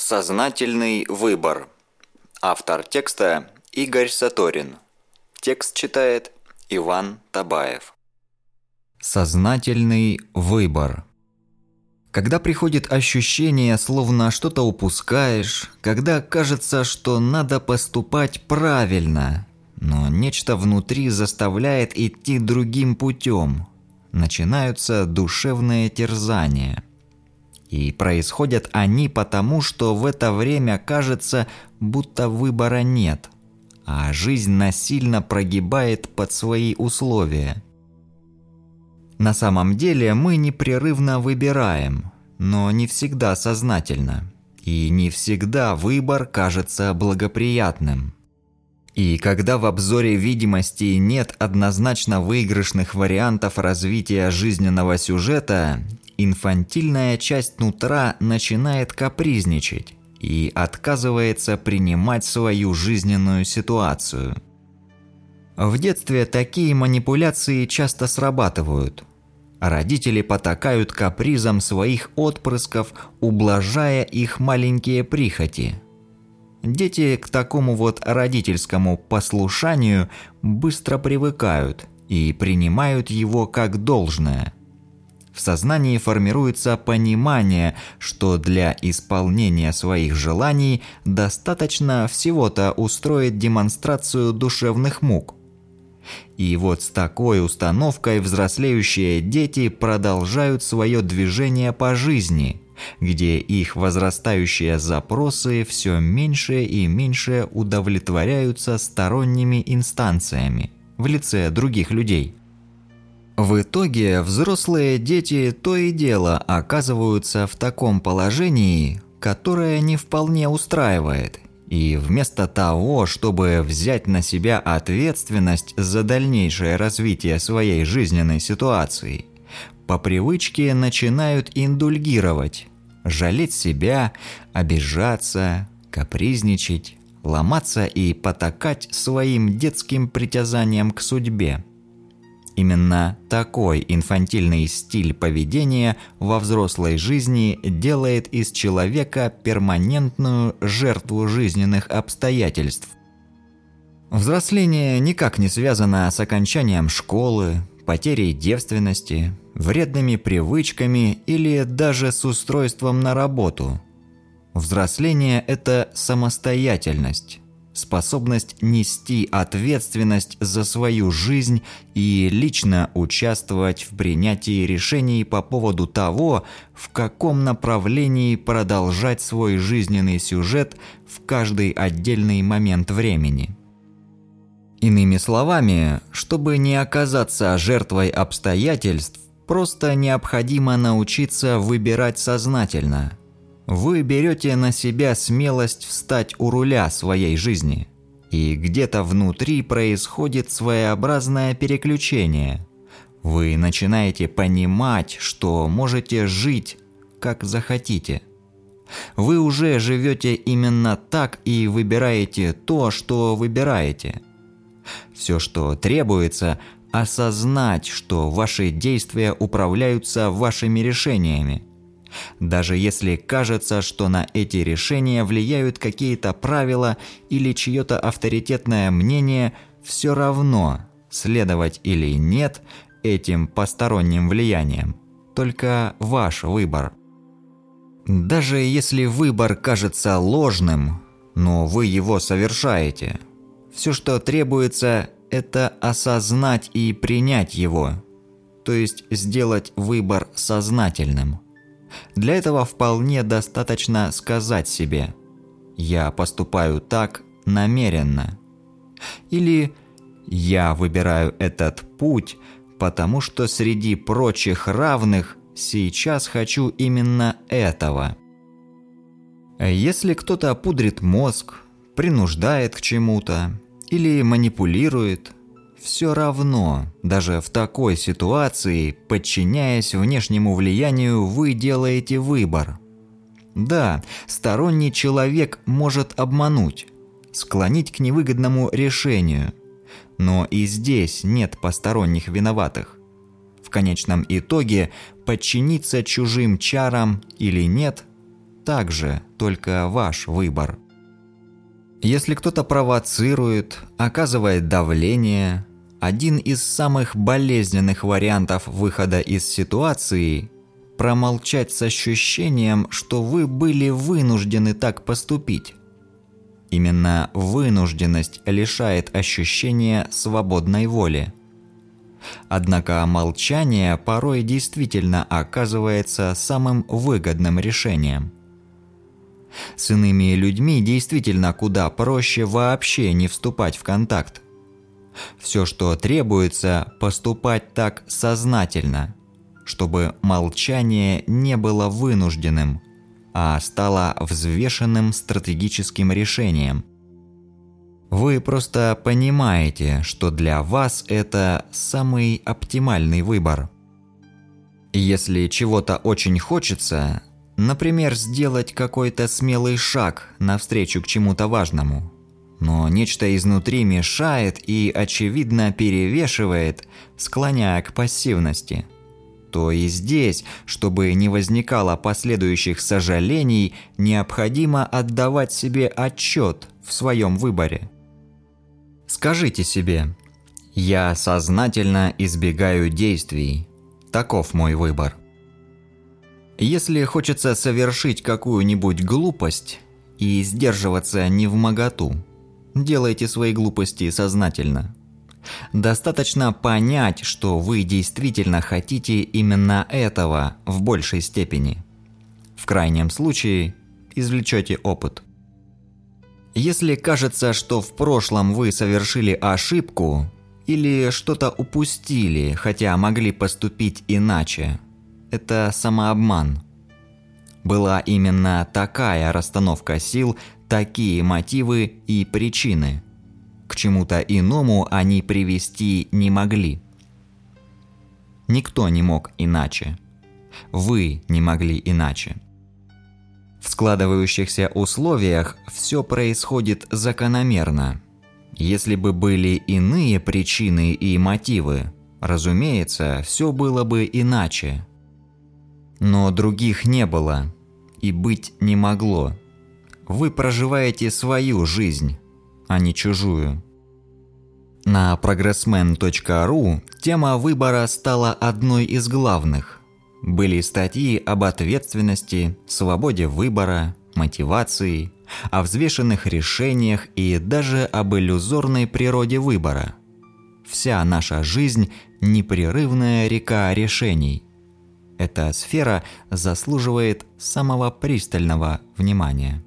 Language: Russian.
Сознательный выбор. Автор текста Игорь Саторин. Текст читает Иван Табаев. Сознательный выбор. Когда приходит ощущение, словно что-то упускаешь, когда кажется, что надо поступать правильно, но нечто внутри заставляет идти другим путем, начинаются душевные терзания – и происходят они потому, что в это время кажется, будто выбора нет, а жизнь насильно прогибает под свои условия. На самом деле мы непрерывно выбираем, но не всегда сознательно. И не всегда выбор кажется благоприятным. И когда в обзоре видимости нет однозначно выигрышных вариантов развития жизненного сюжета, инфантильная часть нутра начинает капризничать и отказывается принимать свою жизненную ситуацию. В детстве такие манипуляции часто срабатывают. Родители потакают капризам своих отпрысков, ублажая их маленькие прихоти. Дети к такому вот родительскому послушанию быстро привыкают и принимают его как должное – в сознании формируется понимание, что для исполнения своих желаний достаточно всего-то устроить демонстрацию душевных мук. И вот с такой установкой взрослеющие дети продолжают свое движение по жизни, где их возрастающие запросы все меньше и меньше удовлетворяются сторонними инстанциями в лице других людей. В итоге взрослые дети то и дело оказываются в таком положении, которое не вполне устраивает. И вместо того, чтобы взять на себя ответственность за дальнейшее развитие своей жизненной ситуации, по привычке начинают индульгировать, жалеть себя, обижаться, капризничать, ломаться и потакать своим детским притязаниям к судьбе. Именно такой инфантильный стиль поведения во взрослой жизни делает из человека перманентную жертву жизненных обстоятельств. Взросление никак не связано с окончанием школы, потерей девственности, вредными привычками или даже с устройством на работу. Взросление – это самостоятельность, способность нести ответственность за свою жизнь и лично участвовать в принятии решений по поводу того, в каком направлении продолжать свой жизненный сюжет в каждый отдельный момент времени. Иными словами, чтобы не оказаться жертвой обстоятельств, просто необходимо научиться выбирать сознательно – вы берете на себя смелость встать у руля своей жизни. И где-то внутри происходит своеобразное переключение. Вы начинаете понимать, что можете жить, как захотите. Вы уже живете именно так и выбираете то, что выбираете. Все, что требуется, осознать, что ваши действия управляются вашими решениями – даже если кажется, что на эти решения влияют какие-то правила или чье-то авторитетное мнение, все равно следовать или нет этим посторонним влияниям. Только ваш выбор. Даже если выбор кажется ложным, но вы его совершаете, все, что требуется, это осознать и принять его, то есть сделать выбор сознательным – для этого вполне достаточно сказать себе «я поступаю так намеренно» или «я выбираю этот путь, потому что среди прочих равных сейчас хочу именно этого». Если кто-то пудрит мозг, принуждает к чему-то или манипулирует – все равно, даже в такой ситуации, подчиняясь внешнему влиянию, вы делаете выбор. Да, сторонний человек может обмануть, склонить к невыгодному решению. Но и здесь нет посторонних виноватых. В конечном итоге, подчиниться чужим чарам или нет, также только ваш выбор. Если кто-то провоцирует, оказывает давление, один из самых болезненных вариантов выхода из ситуации – промолчать с ощущением, что вы были вынуждены так поступить. Именно вынужденность лишает ощущения свободной воли. Однако молчание порой действительно оказывается самым выгодным решением. С иными людьми действительно куда проще вообще не вступать в контакт. Все, что требуется, поступать так сознательно, чтобы молчание не было вынужденным, а стало взвешенным стратегическим решением. Вы просто понимаете, что для вас это самый оптимальный выбор. Если чего-то очень хочется, например, сделать какой-то смелый шаг навстречу к чему-то важному, но нечто изнутри мешает и, очевидно, перевешивает, склоняя к пассивности – то и здесь, чтобы не возникало последующих сожалений, необходимо отдавать себе отчет в своем выборе. Скажите себе, я сознательно избегаю действий, таков мой выбор. Если хочется совершить какую-нибудь глупость и сдерживаться не в моготу, делайте свои глупости сознательно – Достаточно понять, что вы действительно хотите именно этого в большей степени. В крайнем случае, извлечете опыт. Если кажется, что в прошлом вы совершили ошибку или что-то упустили, хотя могли поступить иначе, это самообман. Была именно такая расстановка сил, такие мотивы и причины – к чему-то иному они привести не могли. Никто не мог иначе. Вы не могли иначе. В складывающихся условиях все происходит закономерно. Если бы были иные причины и мотивы, разумеется, все было бы иначе. Но других не было и быть не могло. Вы проживаете свою жизнь, а не чужую. На progressman.ru тема выбора стала одной из главных. Были статьи об ответственности, свободе выбора, мотивации, о взвешенных решениях и даже об иллюзорной природе выбора. Вся наша жизнь – непрерывная река решений. Эта сфера заслуживает самого пристального внимания.